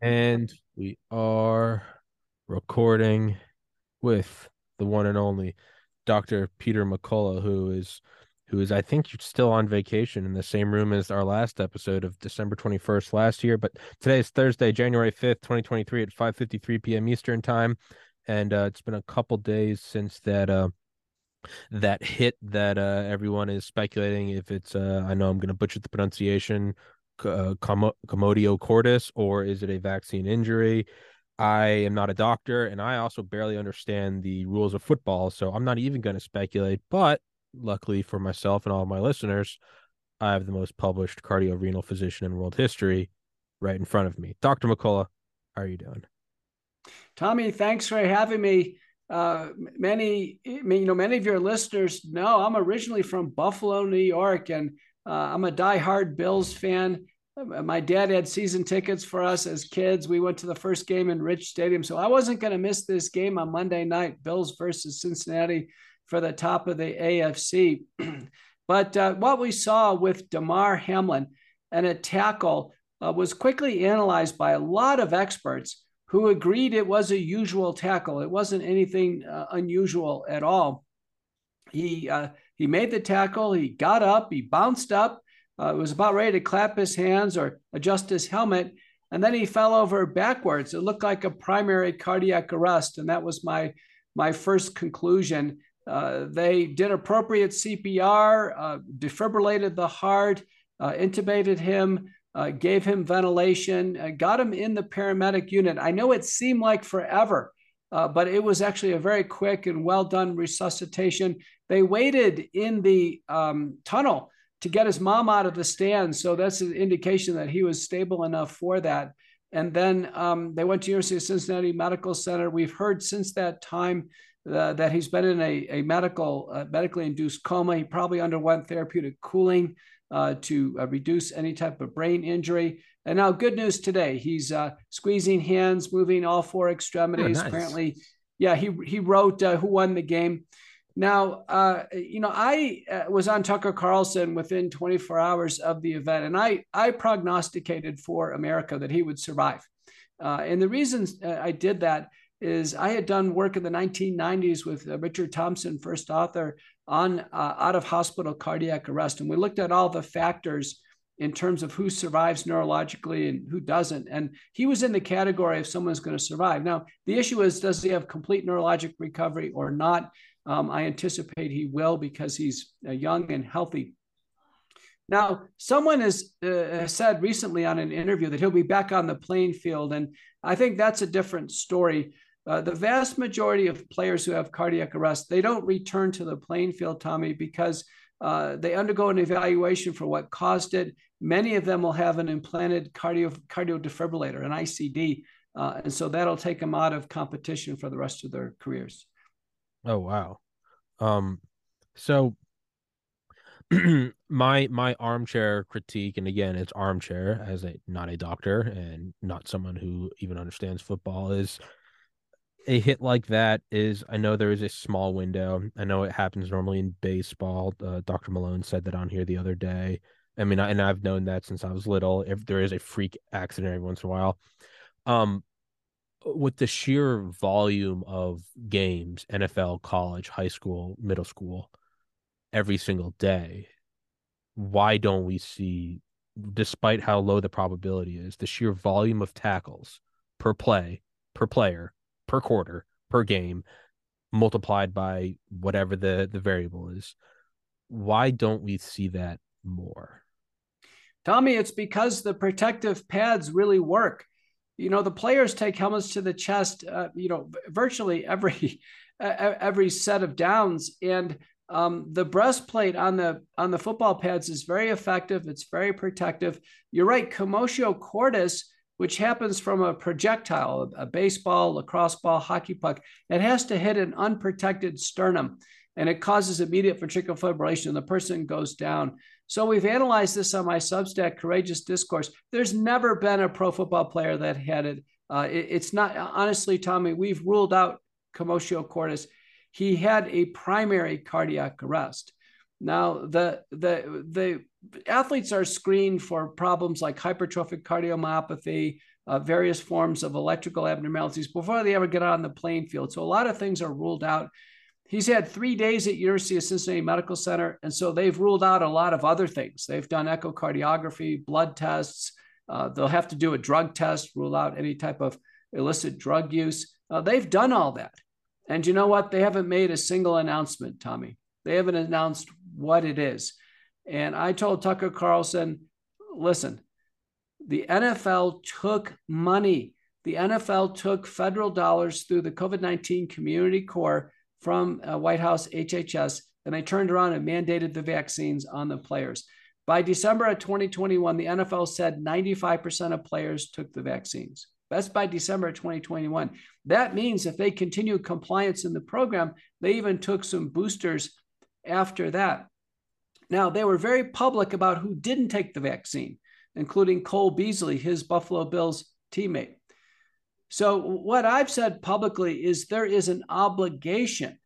And we are recording with the one and only Dr. Peter McCullough, who is who is I think still on vacation in the same room as our last episode of December 21st last year. But today is Thursday, January 5th, 2023 at 5:53 p.m. Eastern time. And uh, it's been a couple days since that uh that hit that uh everyone is speculating if it's uh I know I'm gonna butcher the pronunciation uh, commotio cordis or is it a vaccine injury? I am not a doctor and I also barely understand the rules of football, so I'm not even going to speculate. But luckily for myself and all of my listeners, I have the most published cardiorenal physician in world history right in front of me. Dr. McCullough, how are you doing? Tommy, thanks for having me. Uh, many, you know, many of your listeners know I'm originally from Buffalo, New York, and uh, I'm a die-hard Bills fan. Uh, my dad had season tickets for us as kids. We went to the first game in Rich Stadium, so I wasn't going to miss this game on Monday night, Bills versus Cincinnati, for the top of the AFC. but uh, what we saw with Damar Hamlin and a tackle uh, was quickly analyzed by a lot of experts who agreed it was a usual tackle. It wasn't anything uh, unusual at all. He uh, he made the tackle. He got up. He bounced up. Uh, was about ready to clap his hands or adjust his helmet, and then he fell over backwards. It looked like a primary cardiac arrest, and that was my my first conclusion. Uh, they did appropriate CPR, uh, defibrillated the heart, uh, intubated him, uh, gave him ventilation, uh, got him in the paramedic unit. I know it seemed like forever, uh, but it was actually a very quick and well done resuscitation. They waited in the um, tunnel to get his mom out of the stand. So that's an indication that he was stable enough for that. And then um, they went to University of Cincinnati Medical Center. We've heard since that time uh, that he's been in a, a medical, uh, medically induced coma. He probably underwent therapeutic cooling uh, to uh, reduce any type of brain injury. And now, good news today. He's uh, squeezing hands, moving all four extremities. Oh, nice. Apparently, yeah, he he wrote uh, who won the game. Now, uh, you know, I uh, was on Tucker Carlson within 24 hours of the event, and I I prognosticated for America that he would survive. and the reason I did that is I had done work in the 1990s with Richard Thompson, first author on uh, out of hospital cardiac arrest. And we looked at all the factors in terms of who survives neurologically and who doesn't. And he was in the category of someone's going to survive. Now, the issue is does he have complete neurologic recovery or not? Um, I anticipate he will because he's uh, young and healthy. Now, someone has uh, said recently on an interview that he'll be back on the playing field. And I think that's a different story. Uh, the vast majority of players who have cardiac arrest, they don't return to the playing field, Tommy, because uh, they undergo an evaluation for what caused it. Many of them will have an implanted cardio cardio defibrillator, an ICD, uh, and so that'll take them out of competition for the rest of their careers. Oh wow! Um, so my my armchair critique, and again, it's armchair as a not a doctor and not someone who even understands football, is a hit like that is I know there is a small window. I know it happens normally in baseball. Uh, Dr. Malone said that on here the other day. I mean, and I've known that since I was little. If there is a freak accident every once in a while, um, with the sheer volume of games, NFL, college, high school, middle school, every single day, why don't we see, despite how low the probability is, the sheer volume of tackles per play per player per quarter per game multiplied by whatever the the variable is why don't we see that more? Tommy it's because the protective pads really work you know the players take helmets to the chest uh, you know virtually every every set of downs and um, the breastplate on the on the football pads is very effective it's very protective you're right commotio cordis which happens from a projectile, a baseball, lacrosse ball, hockey puck. It has to hit an unprotected sternum and it causes immediate ventricular fibrillation and the person goes down. So we've analyzed this on my Substack, Courageous Discourse. There's never been a pro football player that had it. Uh, it it's not, honestly, Tommy, we've ruled out commotio cordis. He had a primary cardiac arrest. Now, the, the, the, athletes are screened for problems like hypertrophic cardiomyopathy, uh, various forms of electrical abnormalities before they ever get on the playing field. So a lot of things are ruled out. He's had three days at University of Cincinnati Medical Center, and so they've ruled out a lot of other things. They've done echocardiography, blood tests. Uh, they'll have to do a drug test, rule out any type of illicit drug use. Uh, they've done all that. And you know what? They haven't made a single announcement, Tommy. They haven't announced what it is. And I told Tucker Carlson, listen, the NFL took money. The NFL took federal dollars through the COVID 19 Community Corps from uh, White House HHS, Then they turned around and mandated the vaccines on the players. By December of 2021, the NFL said 95% of players took the vaccines. That's by December 2021. That means if they continue compliance in the program, they even took some boosters after that. Now, they were very public about who didn't take the vaccine, including Cole Beasley, his Buffalo Bills teammate. So, what I've said publicly is there is an obligation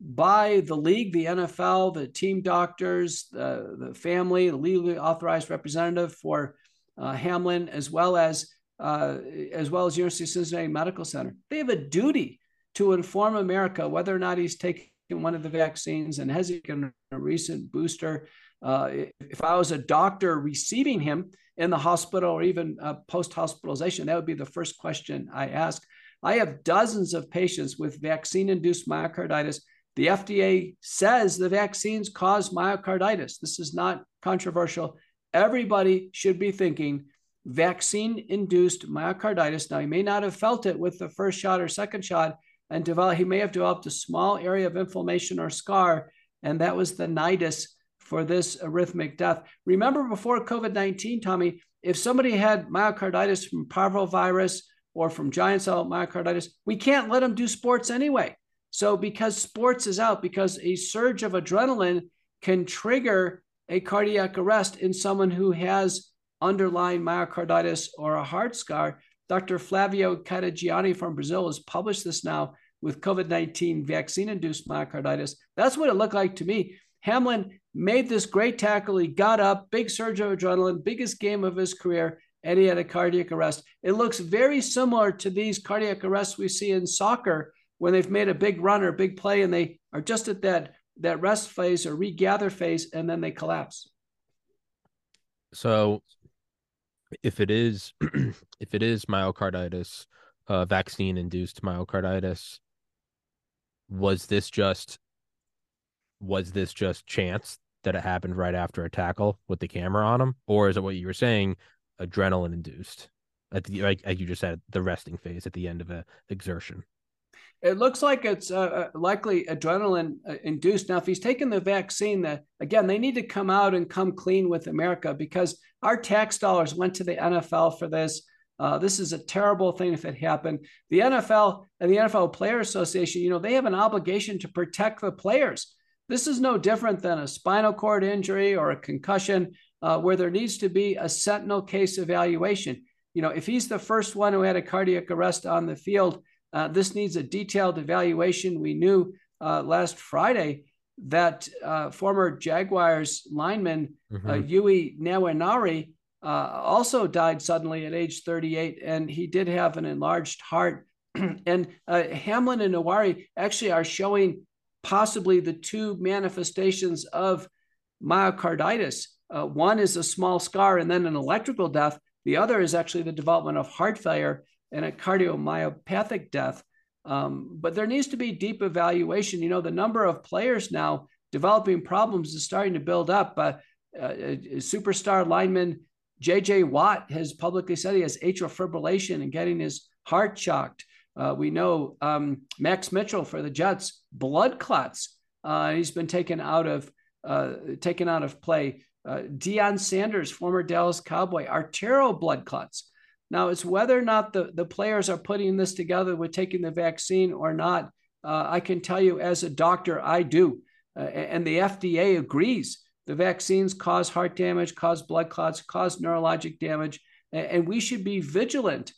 by the league, the NFL, the team doctors, the, the family, the legally authorized representative for uh, Hamlin, as well as uh, as well as University of Cincinnati Medical Center. They have a duty to inform America whether or not he's taking one of the vaccines and has he taken a recent booster. Uh, if I was a doctor receiving him in the hospital or even uh, post hospitalization, that would be the first question I ask. I have dozens of patients with vaccine induced myocarditis. The FDA says the vaccines cause myocarditis. This is not controversial. Everybody should be thinking vaccine induced myocarditis. Now, he may not have felt it with the first shot or second shot, and develop, he may have developed a small area of inflammation or scar, and that was the nidus for this arrhythmic death. Remember before COVID 19, Tommy, if somebody had myocarditis from parvovirus or from giant cell myocarditis, we can't let them do sports anyway. So, because sports is out, because a surge of adrenaline can trigger a cardiac arrest in someone who has underlying myocarditis or a heart scar. Dr. Flavio Cadegiani from Brazil has published this now with COVID 19 vaccine induced myocarditis. That's what it looked like to me. Hamlin made this great tackle. He got up, big surge of adrenaline, biggest game of his career, and he had a cardiac arrest. It looks very similar to these cardiac arrests we see in soccer when they've made a big run or big play and they are just at that, that rest phase or regather phase and then they collapse. So if it is if it is myocarditis, uh, vaccine induced myocarditis, was this just was this just chance that it happened right after a tackle with the camera on him, or is it what you were saying, adrenaline induced at the like, like you just said, the resting phase at the end of a exertion? It looks like it's uh, uh likely adrenaline uh, induced. Now, if he's taken the vaccine, that again, they need to come out and come clean with America because our tax dollars went to the NFL for this. Uh, this is a terrible thing if it happened. The NFL and the NFL Player Association, you know, they have an obligation to protect the players. This is no different than a spinal cord injury or a concussion uh, where there needs to be a sentinel case evaluation. You know, if he's the first one who had a cardiac arrest on the field, uh, this needs a detailed evaluation. We knew uh, last Friday that uh, former Jaguars lineman mm-hmm. uh, Uche Nwaneri uh, also died suddenly at age 38, and he did have an enlarged heart. and uh, Hamlin and Nwaneri actually are showing possibly the two manifestations of myocarditis. Uh, one is a small scar and then an electrical death. The other is actually the development of heart failure and a cardiomyopathic death. Um, but there needs to be deep evaluation. You know, the number of players now developing problems is starting to build up. Uh, uh, superstar lineman J.J. Watt has publicly said he has atrial fibrillation and getting his heart shocked. Uh, we know um, Max Mitchell for the Jets, blood clots. Uh, he's been taken out of uh, taken out of play. Uh, Deion Sanders, former Dallas Cowboy, arterial blood clots. Now, it's whether or not the, the players are putting this together with taking the vaccine or not. Uh, I can tell you as a doctor, I do. Uh, and the FDA agrees. The vaccines cause heart damage, cause blood clots, cause neurologic damage. And we should be vigilant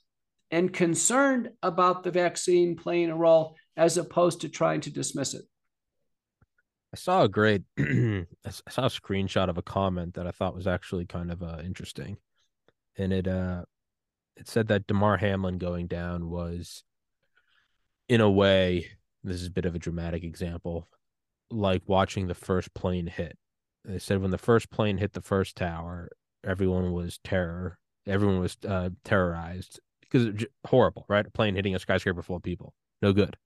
and concerned about the vaccine playing a role as opposed to trying to dismiss it. I saw a great, I saw a screenshot of a comment that I thought was actually kind of uh, interesting, and it uh, it said that Damar Hamlin going down was, in a way, this is a bit of a dramatic example, like watching the first plane hit. They said when the first plane hit the first tower, everyone was terror, everyone was uh, terrorized because horrible, right? A plane hitting a skyscraper full of people, no good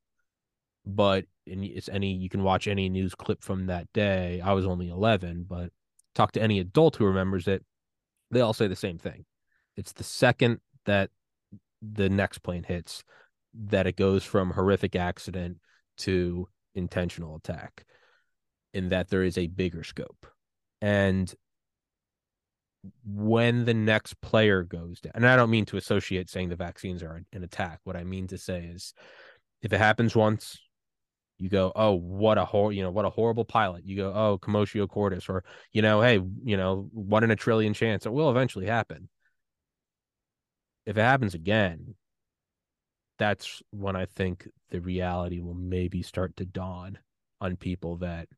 but it's any you can watch any news clip from that day. I was only 11, but talk to any adult who remembers it, they all say the same thing. It's the second that the next plane hits that it goes from horrific accident to intentional attack in that there is a bigger scope. And when the next player goes down, and I don't mean to associate saying the vaccines are an attack. What I mean to say is if it happens once, you go, oh, what a hor, you know, what a horrible pilot. You go, oh, commotio cordis, or you know, hey, you know, one in a trillion chance. It will eventually happen. If it happens again, that's when I think the reality will maybe start to dawn on people that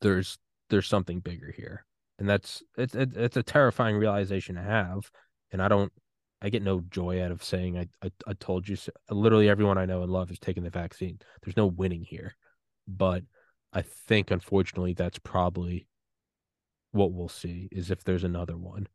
there's there's something bigger here, and that's it's it's a terrifying realization to have. And I don't I get no joy out of saying I, I, I told you so. Literally everyone I know and love is taking the vaccine. There's no winning here, but I think unfortunately that's probably what we'll see is if there's another one.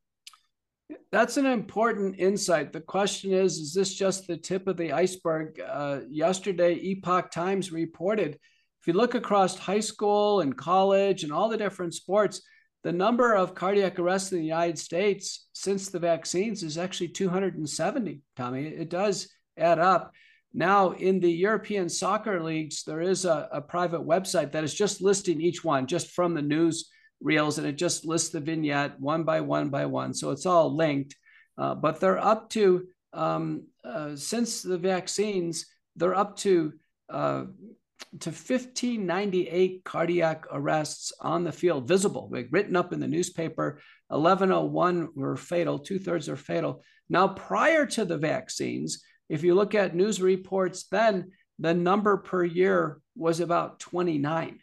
That's an important insight. The question is: Is this just the tip of the iceberg? Uh, yesterday, Epoch Times reported. If you look across high school and college and all the different sports, the number of cardiac arrests in the United States since the vaccines is actually 270, Tommy. It does add up. Now, in the European soccer leagues, there is a, a private website that is just listing each one just from the news reels, and it just lists the vignette one by one by one. So it's all linked. Uh, but they're up to, um, uh, since the vaccines, they're up to uh, to 1598 cardiac arrests on the field, visible, like written up in the newspaper. 1101 were fatal, two thirds are fatal. Now, prior to the vaccines, if you look at news reports, then the number per year was about 29.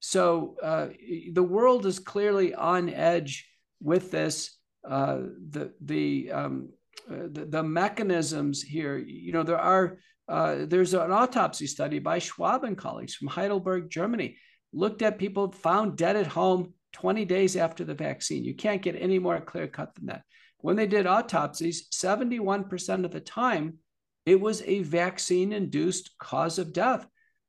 So uh, the world is clearly on edge with this. Uh, the the, um, uh, the the mechanisms here, you know, there are uh, there's an autopsy study by Schwab and colleagues from Heidelberg, Germany, looked at people found dead at home 20 days after the vaccine. You can't get any more clear cut than that. When they did autopsies, 71% of the time, it was a vaccine induced cause of death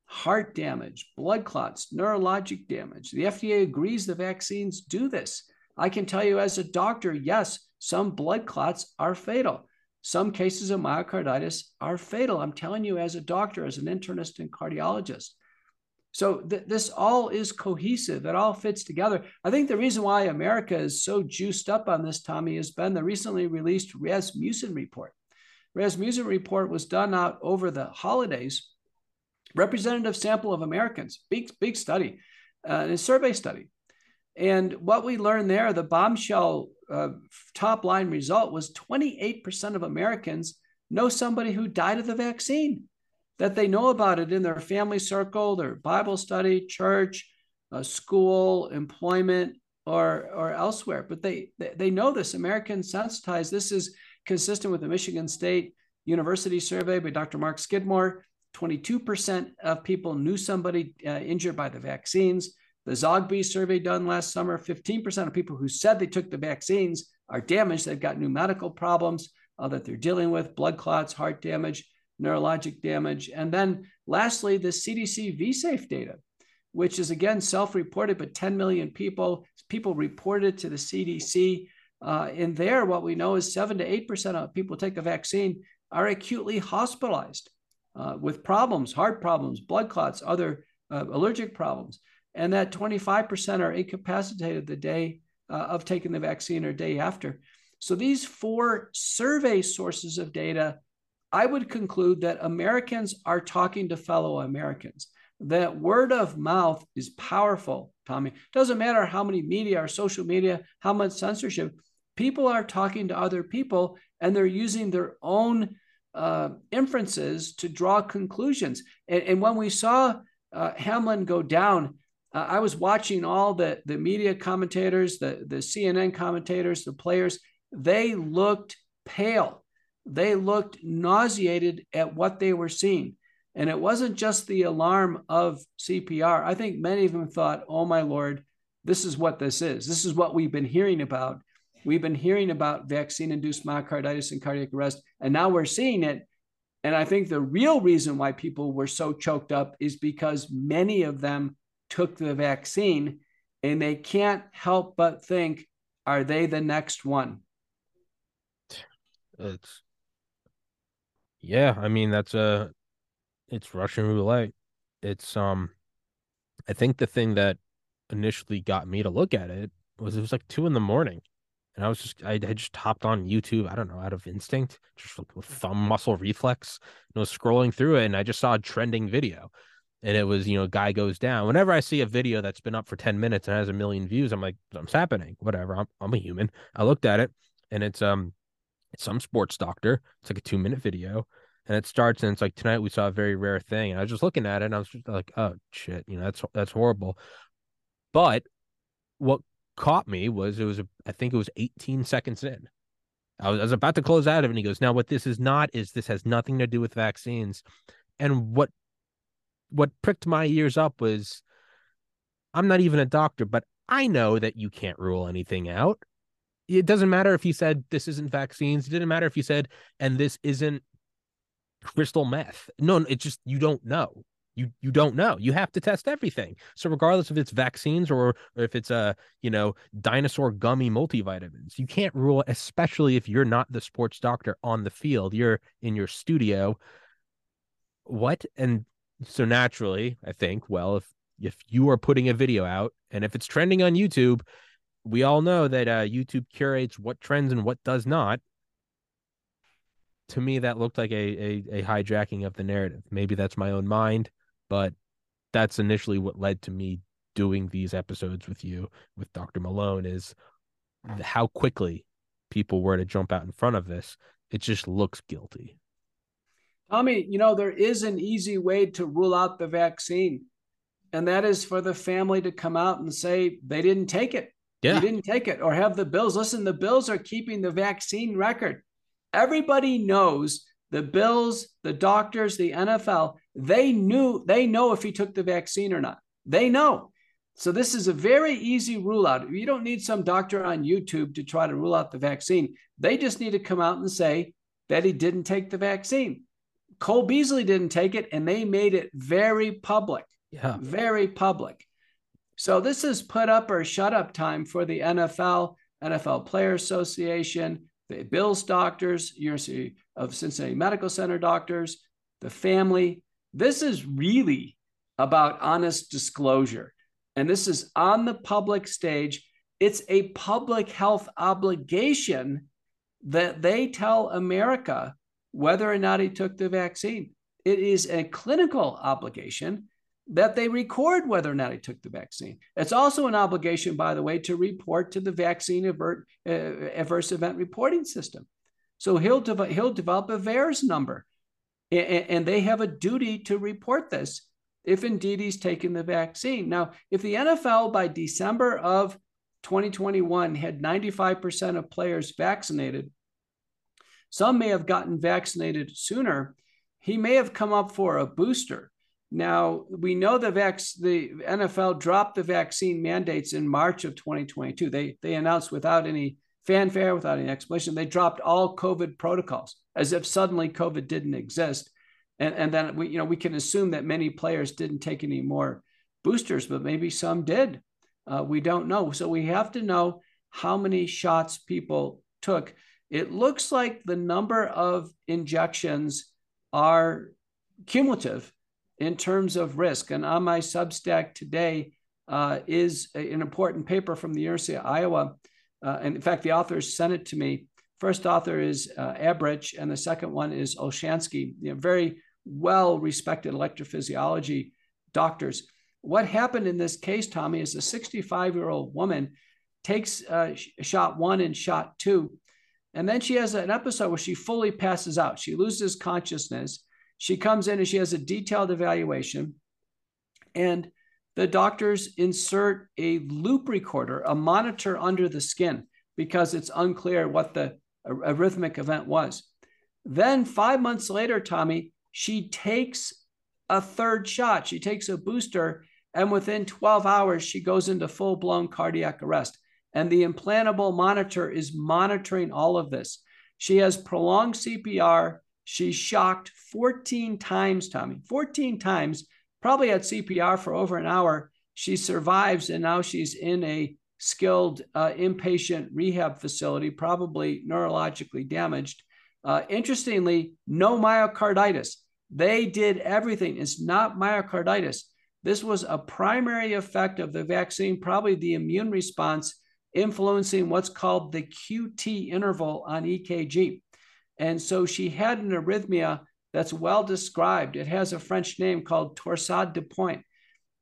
heart damage, blood clots, neurologic damage. The FDA agrees the vaccines do this. I can tell you as a doctor, yes, some blood clots are fatal. Some cases of myocarditis are fatal. I'm telling you, as a doctor, as an internist and cardiologist. So th- this all is cohesive. It all fits together. I think the reason why America is so juiced up on this, Tommy, has been the recently released Rasmussen report. Rasmussen report was done out over the holidays. Representative sample of Americans, big big study, uh, a survey study. And what we learned there, the bombshell uh, top line result was 28% of Americans know somebody who died of the vaccine, that they know about it in their family circle, their Bible study, church, uh, school, employment, or, or elsewhere. But they, they, know this. Americans sensitized. This is consistent with the Michigan State University survey by Dr. Mark Skidmore. 22% of people knew somebody uh, injured by the vaccines. The Zogby survey done last summer 15% of people who said they took the vaccines are damaged. They've got new medical problems uh, that they're dealing with blood clots, heart damage, neurologic damage. And then lastly, the CDC VSafe data, which is again self reported, but 10 million people, people reported to the CDC. Uh, in there, what we know is 7 to 8% of people take the vaccine are acutely hospitalized uh, with problems, heart problems, blood clots, other uh, allergic problems and that 25% are incapacitated the day uh, of taking the vaccine or day after. So these four survey sources of data, I would conclude that Americans are talking to fellow Americans. That word of mouth is powerful, Tommy. Doesn't matter how many media or social media, how much censorship, people are talking to other people and they're using their own uh, inferences to draw conclusions. And, and when we saw uh, Hamlin go down, uh, I was watching all the the media commentators, the the CNN commentators, the players. They looked pale. They looked nauseated at what they were seeing. And it wasn't just the alarm of CPR. I think many of them thought, oh my Lord, this is what this is. This is what we've been hearing about. We've been hearing about vaccine induced myocarditis and cardiac arrest, and now we're seeing it. And I think the real reason why people were so choked up is because many of them took the vaccine and they can't help but think, are they the next one? It's, yeah, I mean, that's a, it's Russian roulette. It's, um, I think the thing that initially got me to look at it was it was like two in the morning and I was just I had just hopped on YouTube. I don't know out of instinct, just like with thumb muscle reflex, and was scrolling through it, and I just saw a trending video, and it was you know guy goes down. Whenever I see a video that's been up for ten minutes and has a million views, I'm like, something's happening. Whatever. I'm I'm a human. I looked at it, and it's um, it's some sports doctor. It's like a two minute video, and it starts and it's like tonight we saw a very rare thing, and I was just looking at it, and I was just like, oh shit, you know that's that's horrible. But what caught me was it was a, I think it was 18 seconds in. I was, I was about to close out of it, and he goes, "Now, what this is not is this has nothing to do with vaccines." And what what pricked my ears up was, I'm not even a doctor, but I know that you can't rule anything out. It doesn't matter if he said this isn't vaccines. It didn't matter if he said, and this isn't crystal meth. No, it's just you don't know you you don't know. You have to test everything. So regardless if it's vaccines or, or if it's a you know dinosaur gummy multivitamins, you can't rule. Especially if you're not the sports doctor on the field, you're in your studio. What and so naturally, I think. Well, if if you are putting a video out and if it's trending on YouTube, we all know that uh, YouTube curates what trends and what does not to me that looked like a, a, a hijacking of the narrative maybe that's my own mind but that's initially what led to me doing these episodes with you with Dr. Malone is how quickly people were to jump out in front of this. It just looks guilty. Tommy, you know, there is an easy way to rule out the vaccine, and that is for the family to come out and say they didn't take it. Yeah. They didn't take it, or have the Bills. Listen, the Bills are keeping the vaccine record. Everybody knows the Bills, the doctors, the NFL, they knew, they know if he took the vaccine or not. They know. So this is a very easy rule out. You don't need some doctor on YouTube to try to rule out the vaccine. They just need to come out and say that he didn't take the vaccine. Cole Beasley didn't take it, and they made it very public. Yeah. Very public. So this is put up or shut up time for the NFL, NFL Player Association, the Bills doctors, University of Cincinnati Medical Center doctors, the family. This is really about honest disclosure. And this is on the public stage. It's a public health obligation that they tell America whether or not he took the vaccine. It is a clinical obligation that they record whether or not he took the vaccine. It's also an obligation, by the way, to report to the vaccine avert, uh, adverse event reporting system. So he'll, de- he'll develop a VAERS number, and, and they have a duty to report this if indeed he's taken the vaccine. Now, if the NFL by December of 2021 had 95% of players vaccinated, some may have gotten vaccinated sooner. He may have come up for a booster now, we know the, vac- the NFL dropped the vaccine mandates in March of 2022. They, they announced without any fanfare, without any explanation, they dropped all COVID protocols as if suddenly COVID didn't exist. And, and then we, you know, we can assume that many players didn't take any more boosters, but maybe some did. Uh, we don't know. So we have to know how many shots people took. It looks like the number of injections are cumulative in terms of risk. And on my Substack today uh, is an important paper from the University of Iowa. Uh, and in fact, the authors sent it to me. First author is uh, Abrich, and the second one is Olshansky, you know, very well respected electrophysiology doctors. What happened in this case, Tommy, is a 65 year old woman takes uh, shot one and shot two. And then she has an episode where she fully passes out. She loses consciousness. She comes in and she has a detailed evaluation. And the doctors insert a loop recorder, a monitor under the skin, because it's unclear what the arrhythmic event was. Then, five months later, Tommy, she takes a third shot. She takes a booster, and within 12 hours, she goes into full blown cardiac arrest. And the implantable monitor is monitoring all of this. She has prolonged CPR. She's shocked 14 times, Tommy, 14 times, probably at CPR for over an hour. She survives, and now she's in a skilled uh, inpatient rehab facility, probably neurologically damaged. Uh, interestingly, no myocarditis. They did everything. It's not myocarditis. This was a primary effect of the vaccine, probably the immune response influencing what's called the QT interval on EKG. And so she had an arrhythmia that's well described. It has a French name called torsade de pointe.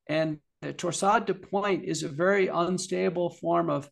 And the torsade de pointe is a very unstable form of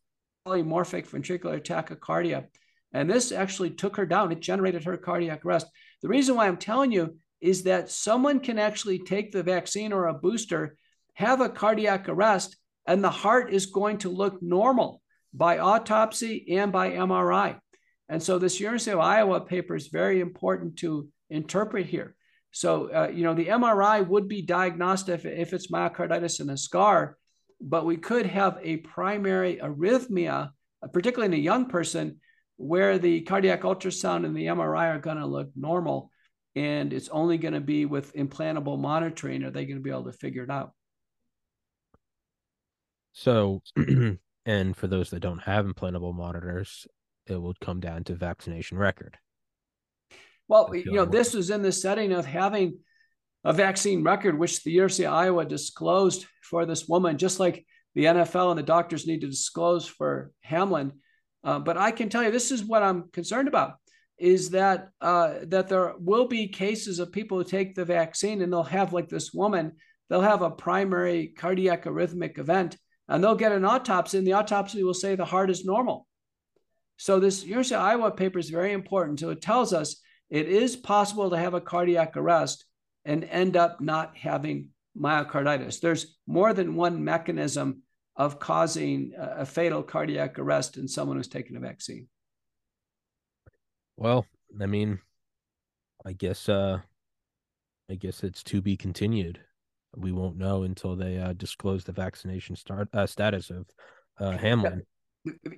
polymorphic ventricular tachycardia. And this actually took her down. It generated her cardiac arrest. The reason why I'm telling you is that someone can actually take the vaccine or a booster, have a cardiac arrest, and the heart is going to look normal by autopsy and by MRI. And so this University of Iowa paper is very important to interpret here. So, uh, you know, the MRI would be diagnostic if, if it's myocarditis and a scar, but we could have a primary arrhythmia, uh, particularly in a young person, where the cardiac ultrasound and the MRI are going to look normal. And it's only going to be with implantable monitoring. Are they going to be able to figure it out? So And for those that don't have implantable monitors, it would come down to vaccination record. Well, you know, this was in the setting of having a vaccine record, which the University of Iowa disclosed for this woman, just like the NFL and the doctors need to disclose for Hamlin. Uh, but I can tell you, this is what I'm concerned about: is that uh, that there will be cases of people who take the vaccine and they'll have, like this woman, they'll have a primary cardiac arrhythmic event, and they'll get an autopsy, and the autopsy will say the heart is normal. So this University of Iowa paper is very important. So it tells us it is possible to have a cardiac arrest and end up not having myocarditis. There's more than one mechanism of causing a fatal cardiac arrest in someone who's taken a vaccine. Well, I mean, I guess uh I guess it's to be continued we won't know until they uh, disclose the vaccination start uh, status of uh, Hamlin.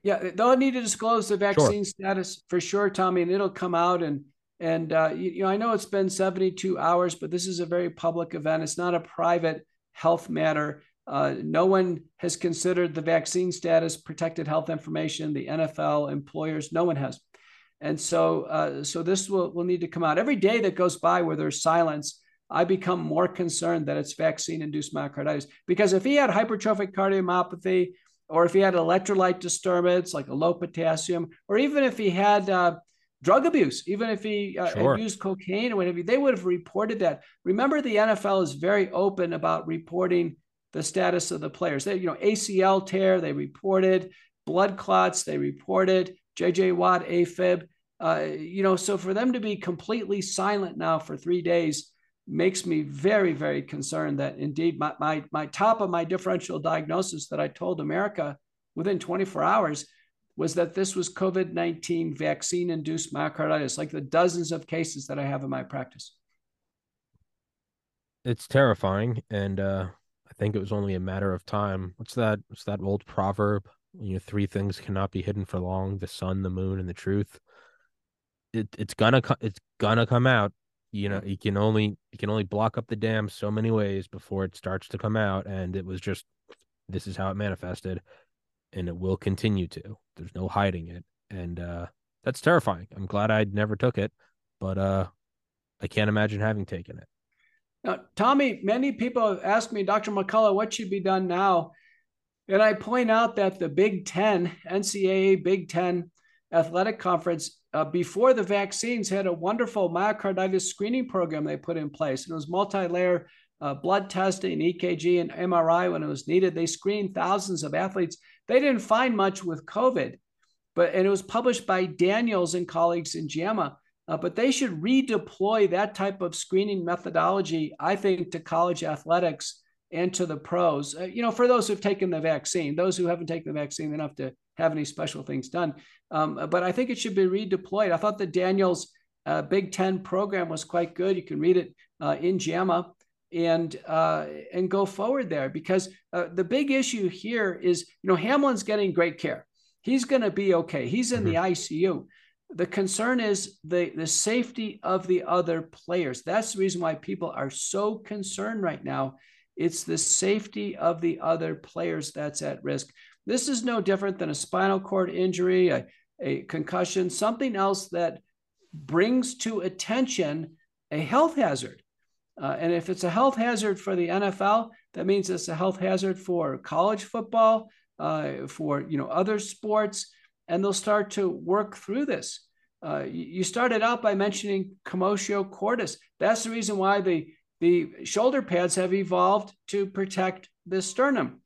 Yeah. they'll need to disclose the vaccine sure. status for sure, Tommy, and it'll come out. And and uh, you, you know, I know it's been 72 hours, but this is a very public event. It's not a private health matter. Uh, no one has considered the vaccine status protected health information. The NFL, employers, no one has. And so, uh, so this will will need to come out every day that goes by where there's silence I become more concerned that it's vaccine induced myocarditis. Because if he had hypertrophic cardiomyopathy, or if he had electrolyte disturbance like a low potassium, or even if he had uh, drug abuse, even if he uh, sure. used cocaine or whatever, they would have reported that. Remember, the NFL is very open about reporting the status of the players. They, you know, ACL tear, they reported blood clots, they reported JJ Watt AFib. Uh, you know, so for them to be completely silent now for three days makes me very, very concerned that indeed my, my, my top of my differential diagnosis that I told America within 24 hours was that this was COVID 19 vaccine induced myocarditis, like the dozens of cases that I have in my practice. It's terrifying. And uh, I think it was only a matter of time. What's that? What's that old proverb? You know, three things cannot be hidden for long the sun, the moon, and the truth. It, it's gonna it's gonna come out you know you can only you can only block up the dam so many ways before it starts to come out and it was just this is how it manifested and it will continue to. There's no hiding it and uh that's terrifying. I'm glad i never took it but uh i can't imagine having taken it. Now tommy many people have asked me dr mccullough what should be done now? And i point out that the big 10 ncaa big 10 athletic conference uh, before the vaccines had a wonderful myocarditis screening program they put in place. And it was multi-layer uh, blood testing, EKG, and MRI when it was needed. They screened thousands of athletes. They didn't find much with COVID, but and it was published by Daniels and colleagues in JAMA. Uh, but they should redeploy that type of screening methodology, I think, to college athletics and to the pros. Uh, you know, for those who've taken the vaccine, those who haven't taken the vaccine, they don't have to have any special things done. Um, but I think it should be redeployed. I thought the Daniels uh, Big Ten program was quite good. You can read it uh, in JAMA and uh, and go forward there because uh, the big issue here is you know Hamlin's getting great care. He's going to be okay. He's in mm-hmm. the ICU. The concern is the the safety of the other players. That's the reason why people are so concerned right now. It's the safety of the other players that's at risk. This is no different than a spinal cord injury, a, a concussion, something else that brings to attention a health hazard. Uh, and if it's a health hazard for the NFL, that means it's a health hazard for college football, uh, for you know other sports, and they'll start to work through this. Uh, you started out by mentioning commotio cordis. That's the reason why the the shoulder pads have evolved to protect the sternum.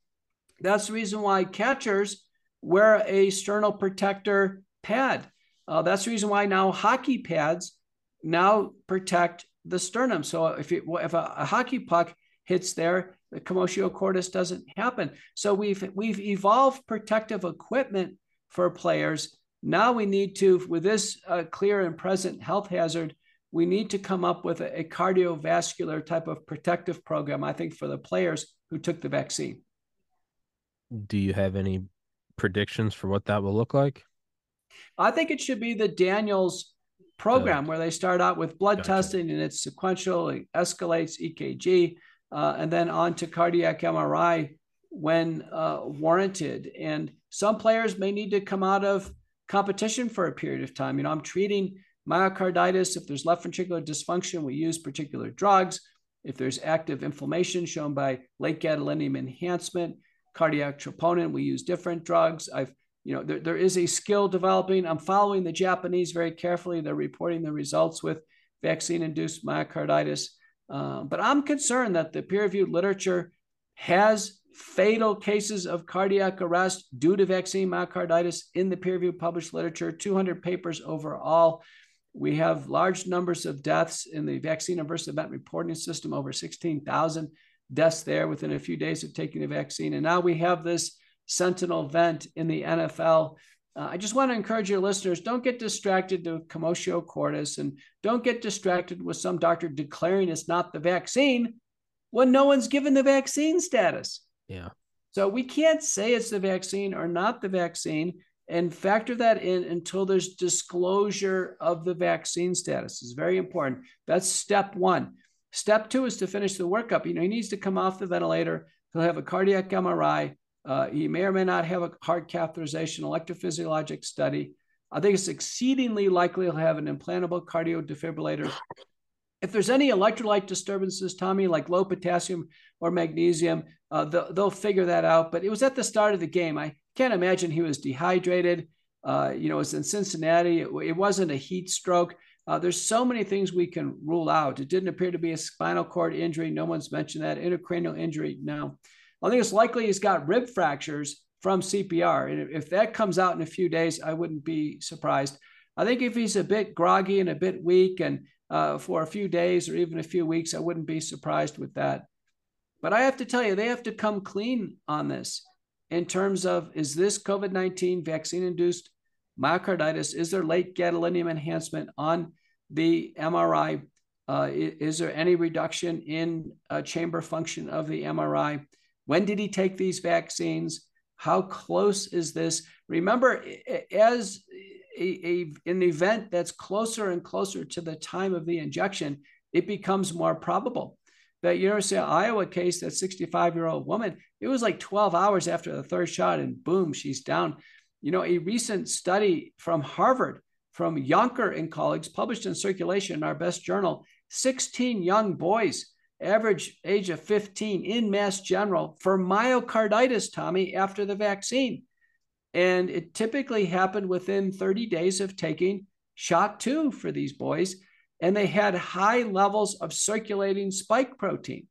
That's the reason why catchers wear a sternal protector pad. Uh, that's the reason why now hockey pads now protect the sternum. So if it, if a, a hockey puck hits there, the commotio cordis doesn't happen. So we've we've evolved protective equipment for players. Now we need to, with this uh, clear and present health hazard, we need to come up with a, a cardiovascular type of protective program. I think for the players who took the vaccine. Do you have any predictions for what that will look like? I think it should be the Daniels program where they start out with blood gotcha. testing and it's sequential, it escalates EKG, uh, and then on to cardiac MRI when uh, warranted. And some players may need to come out of competition for a period of time. You know, I'm treating myocarditis. If there's left ventricular dysfunction, we use particular drugs. If there's active inflammation shown by late gadolinium enhancement, cardiac troponin, we use different drugs. I've you know, there, there is a skill developing. I'm following the Japanese very carefully. They're reporting the results with vaccine induced myocarditis. Uh, but I'm concerned that the peer reviewed literature has fatal cases of cardiac arrest due to vaccine myocarditis in the peer reviewed published literature, 200 papers overall. We have large numbers of deaths in the vaccine adverse event reporting system, over 16,000 deaths there within a few days of taking the vaccine. And now we have this sentinel event in the NFL. Uh, I just want to encourage your listeners don't get distracted to commotio cordis and don't get distracted with some doctor declaring it's not the vaccine when no one's given the vaccine status. Yeah. So we can't say it's the vaccine or not the vaccine and factor that in until there's disclosure of the vaccine status. It's very important. That's step one. Step two is to finish the workup. You know, he needs to come off the ventilator. He'll have a cardiac MRI. Uh, he may or may not have a heart catheterization electrophysiologic study. I think it's exceedingly likely he'll have an implantable cardio defibrillator. If there's any electrolyte disturbances, Tommy, like low potassium or magnesium, uh, they'll, they'll, figure that out. But it was at the start of the game. I can't imagine he was dehydrated. Uh, you know, it's in Cincinnati. It, it wasn't a heat stroke. Uh, there's so many things we can rule out. It didn't appear to be a spinal cord injury. No one's mentioned that. Intracranial injury, no. I think it's likely he's got rib fractures from CPR. And if that comes out in a few days, I wouldn't be surprised. I think if he's a bit groggy and a bit weak and uh, for a few days or even a few weeks, I wouldn't be surprised with that. But I have to tell you, they have to come clean on this in terms of is this COVID 19 vaccine induced myocarditis? Is there late gadolinium enhancement on the MRI? Uh, is there any reduction in uh, chamber function of the MRI? When did he take these vaccines? How close is this? Remember, as a, a, an event that's closer and closer to the time of the injection, it becomes more probable. That University of Iowa case, that 65 year old woman, it was like 12 hours after the third shot, and boom, she's down. You know, a recent study from Harvard, from Yonker and colleagues, published in Circulation in our best journal, 16 young boys average age of 15 in Mass General for myocarditis, Tommy, after the vaccine. And it typically happened within 30 days of taking shot two for these boys. And they had high levels of circulating spike protein,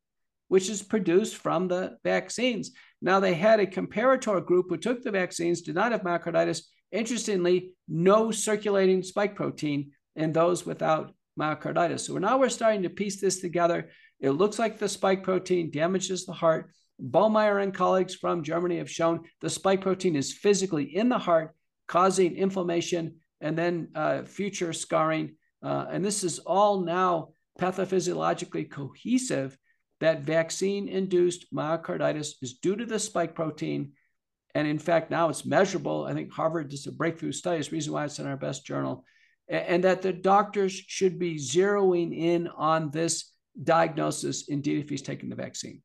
which is produced from the vaccines. Now, they had a comparator group who took the vaccines, did not have myocarditis. Interestingly, no circulating spike protein in those without myocarditis. So now we're starting to piece this together. It looks like the spike protein damages the heart. Baumeier and colleagues from Germany have shown the spike protein is physically in the heart, causing inflammation and then uh, future scarring. Uh, and this is all now pathophysiologically cohesive that vaccine induced myocarditis is due to the spike protein. And in fact, now it's measurable. I think Harvard did a breakthrough study, it's reason why it's in our best journal. And, that the doctors should be zeroing in on this diagnosis, indeed, if he's taking the vaccine.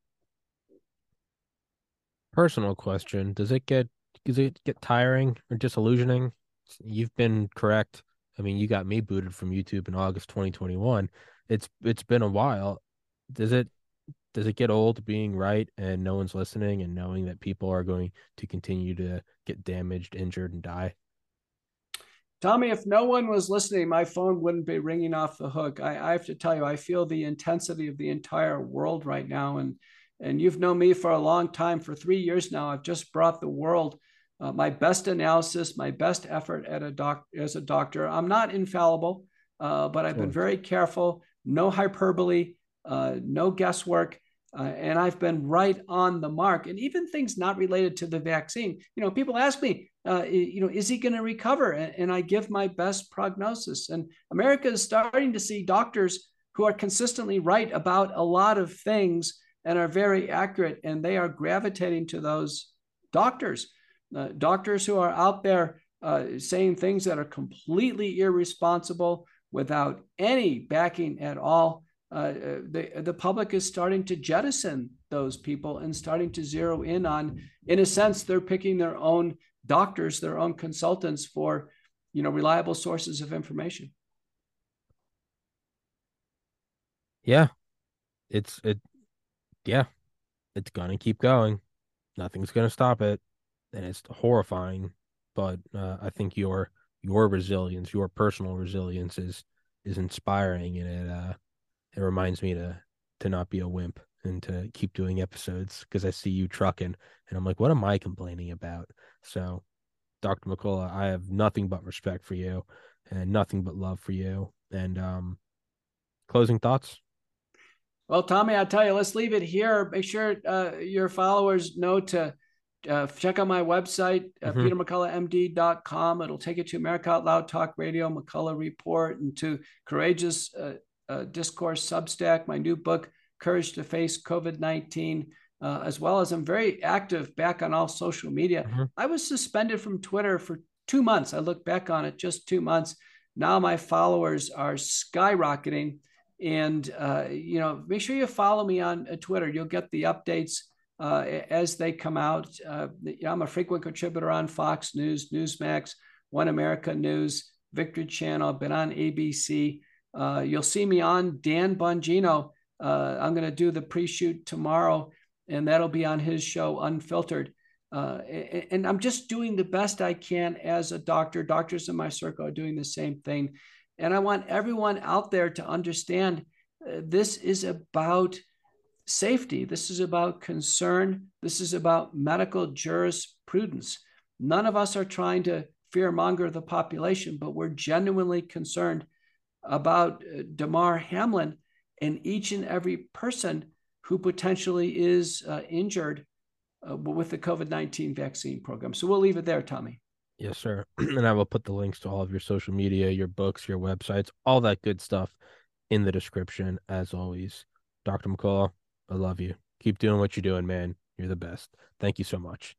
Personal question: Does it get does it get tiring or disillusioning? You've been correct. I mean, you got me booted from YouTube in August 2021. It's it's been a while. Does it does it get old being right and no one's listening and knowing that people are going to continue to get damaged, injured, and die? Tommy, if no one was listening, my phone wouldn't be ringing off the hook. I, I have to tell you, I feel the intensity of the entire world right now. And and you've known me for a long time, for three years now. I've just brought the world uh, my best analysis, my best effort at a doc as a doctor. I'm not infallible, uh, but I've been very careful. No hyperbole, uh, no guesswork. Uh, and I've been right on the mark. And even things not related to the vaccine. You know, people ask me, uh, you know, is he going to recover? And, and I give my best prognosis. And America is starting to see doctors who are consistently right about a lot of things and are very accurate. And they are gravitating to those doctors. Uh, doctors who are out there uh, saying things that are completely irresponsible without any backing at all uh, uh, the, the public is starting to jettison those people and starting to zero in on, in a sense, they're picking their own doctors, their own consultants for, you know, reliable sources of information. Yeah, it's it. Yeah, it's gonna keep going. Nothing's gonna stop it, and it's horrifying. But uh, I think your your resilience, your personal resilience, is is inspiring, and it uh, it reminds me to to not be a wimp and to keep doing episodes because I see you trucking and I'm like, what am I complaining about? So, Dr. McCullough, I have nothing but respect for you and nothing but love for you. And um, closing thoughts. Well, Tommy, I tell you, let's leave it here. Make sure uh, your followers know to uh, check out my website, uh, mm-hmm. petermcculloughmd.com. It'll take you to America Out Loud Talk Radio, McCullough Report, and to Courageous uh, uh, Discourse Substack, my new book, Courage to Face COVID 19, uh, as well as I'm very active back on all social media. Mm-hmm. I was suspended from Twitter for two months. I look back on it, just two months. Now my followers are skyrocketing. And, uh, you know, make sure you follow me on uh, Twitter. You'll get the updates uh, as they come out. Uh, I'm a frequent contributor on Fox News, Newsmax, One America News, Victory Channel. I've been on ABC. Uh, you'll see me on Dan Bongino. Uh, I'm going to do the pre-shoot tomorrow, and that'll be on his show, Unfiltered. Uh, and, I'm just doing the best I can as a doctor. Doctors in my circle are doing the same thing, and I want everyone out there to understand uh, this is about safety. This is about concern. This is about medical jurisprudence. None of us are trying to fearmonger the population, but we're genuinely concerned about uh, Damar Hamlin and each and every person who potentially is uh, injured uh, with the COVID 19 vaccine program. So we'll leave it there, Tommy. Yes, sir. and I will put the links to all of your social media, your books, your websites, all that good stuff in the description, as always. Dr. McCullough, I love you. Keep doing what you're doing, man. You're the best. Thank you so much.